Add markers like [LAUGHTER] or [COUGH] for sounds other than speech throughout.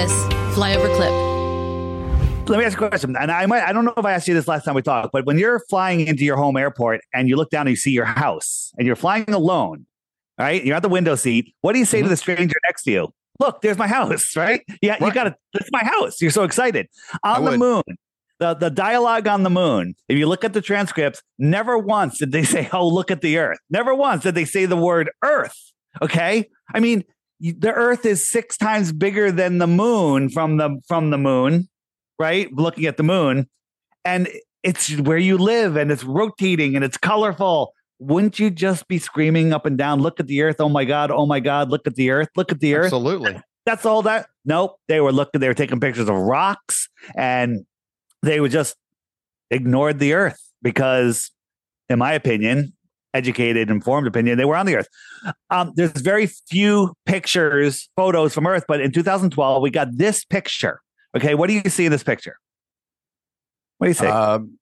this flyover clip. Let me ask you a question. And I might I don't know if I asked you this last time we talked, but when you're flying into your home airport and you look down and you see your house and you're flying alone, right? You're at the window seat. What do you say mm-hmm. to the stranger next to you? Look, there's my [LAUGHS] house, right? Yeah, right. you got to. It's my house. You're so excited on the moon. The, the dialogue on the moon, if you look at the transcripts, never once did they [LAUGHS] say, Oh, look at the earth. Never once did they say the word earth. Okay. I mean, the earth is six times bigger than the moon from the from the moon right? Looking at the moon. And it's where you live and it's rotating and it's colorful. Wouldn't you just be screaming up and down look at the earth. Oh my god. Oh my god. Look at the earth. Look at the earth. Absolutely. That's all that nope. They were looking they were taking pictures of rocks and they were just ignored the earth because in my opinion educated, informed opinion, they were on the Earth. Um, there's very few pictures, photos from Earth, but in 2012, we got this picture. Okay, what do you see in this picture? What do you see? Um,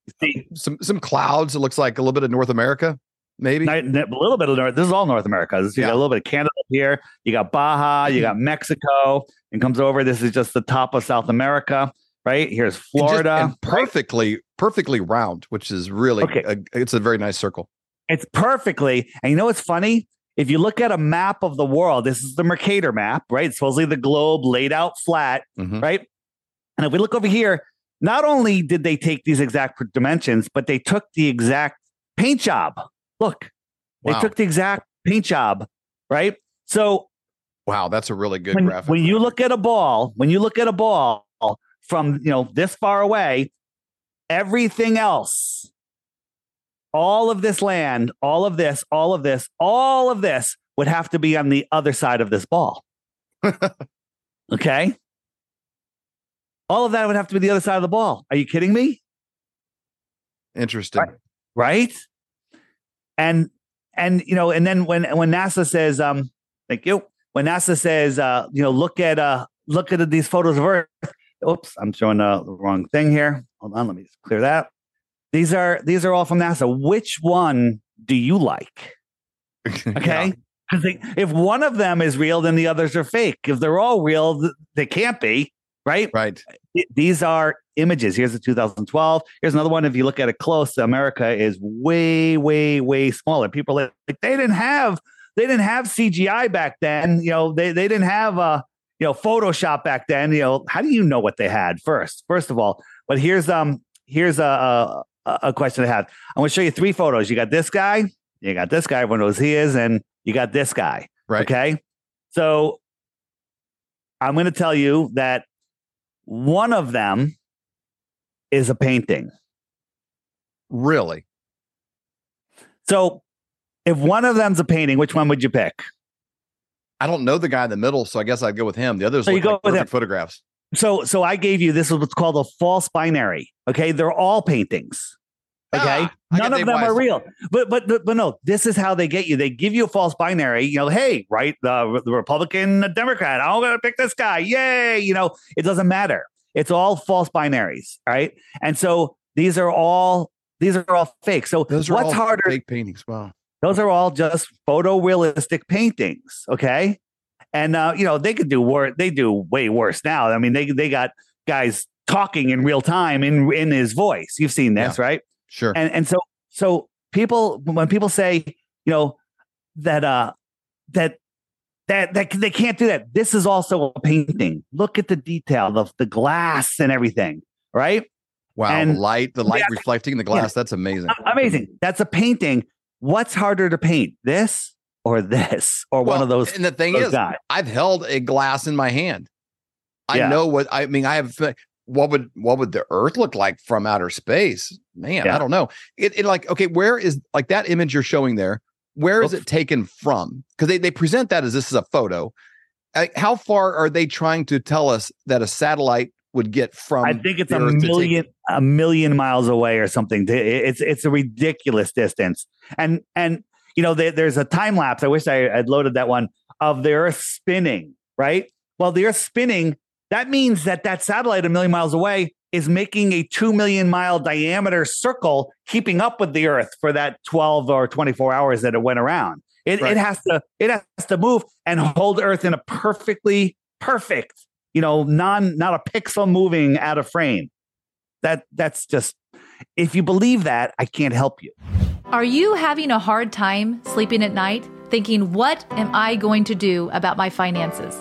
some some clouds. It looks like a little bit of North America, maybe a little bit of North. This is all North America. you yeah. got a little bit of Canada here. You got Baja. You got Mexico. And comes over. This is just the top of South America. Right here's Florida. And, just, and perfectly, perfectly round, which is really okay. A, it's a very nice circle. It's perfectly. And you know what's funny? If you look at a map of the world, this is the Mercator map, right? supposedly the globe laid out flat, mm-hmm. right? And if we look over here, not only did they take these exact dimensions, but they took the exact paint job. Look, wow. they took the exact paint job, right? So, wow, that's a really good when, graphic. When you look at a ball, when you look at a ball from you know this far away, everything else all of this land, all of this, all of this, all of this would have to be on the other side of this ball. [LAUGHS] okay. All of that would have to be the other side of the ball. Are you kidding me? Interesting. Right. right? And and you know, and then when when NASA says, um, thank you. When NASA says, uh, you know, look at uh look at these photos of Earth. Oops, I'm showing uh, the wrong thing here. Hold on, let me just clear that. These are these are all from NASA. Which one do you like? [LAUGHS] Okay. Because yeah. if one of them is real, then the others are fake. If they're all real, they can't be, right? Right. These are images. Here's the 2012. Here's another one. If you look at it close, America is way, way, way smaller. People like they didn't have they didn't have CGI back then. You know, they they didn't have uh you know Photoshop back then. You know, how do you know what they had first? First of all, but here's um here's a, a question I have. I'm going to show you three photos. You got this guy, you got this guy, everyone knows he is, and you got this guy. Right. Okay. So I'm going to tell you that one of them is a painting. Really? So if one of them's a painting, which one would you pick? I don't know the guy in the middle, so I guess I'd go with him. The others so look you go like with him. photographs. So so I gave you this is what's called a false binary. Okay, they're all paintings. Okay, ah, none of them are real. But, but but but no, this is how they get you. They give you a false binary. You know, hey, right, the the Republican, the Democrat. I'm gonna pick this guy. Yay! You know, it doesn't matter. It's all false binaries, right? And so these are all these are all fake. So those are what's harder? Fake paintings. Wow. Those are all just photorealistic paintings. Okay. And uh, you know, they could do worse. They do way worse now. I mean, they they got guys talking in real time in in his voice. You've seen this, yeah, right? Sure. And and so so people when people say, you know, that uh that that that they can't do that. This is also a painting. Look at the detail, the the glass and everything, right? Wow, and, the light, the light yeah, reflecting the glass. Yeah, that's amazing. Amazing. That's a painting. What's harder to paint? This or this or well, one of those. And the thing is, guys. I've held a glass in my hand. I yeah. know what I mean. I have what would what would the Earth look like from outer space? Man, yeah. I don't know. It, it, like okay, where is like that image you're showing there? Where is Oops. it taken from? Because they they present that as this is a photo. How far are they trying to tell us that a satellite would get from? I think it's a million a million miles away or something. It's it's a ridiculous distance, and and you know, they, there's a time lapse. I wish I had loaded that one of the Earth spinning, right? Well, the Earth spinning, that means that that satellite a million miles away is making a 2 million mile diameter circle, keeping up with the Earth for that 12 or 24 hours that it went around. It, right. it has to it has to move and hold Earth in a perfectly perfect you know, non not a pixel moving out of frame. That that's just if you believe that, I can't help you. Are you having a hard time sleeping at night, thinking, what am I going to do about my finances?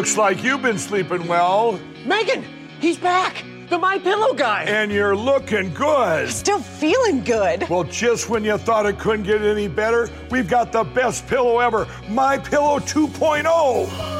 Looks like you've been sleeping well. Megan, he's back. The My Pillow guy. And you're looking good. Still feeling good. Well, just when you thought it couldn't get any better, we've got the best pillow ever, My Pillow 2.0.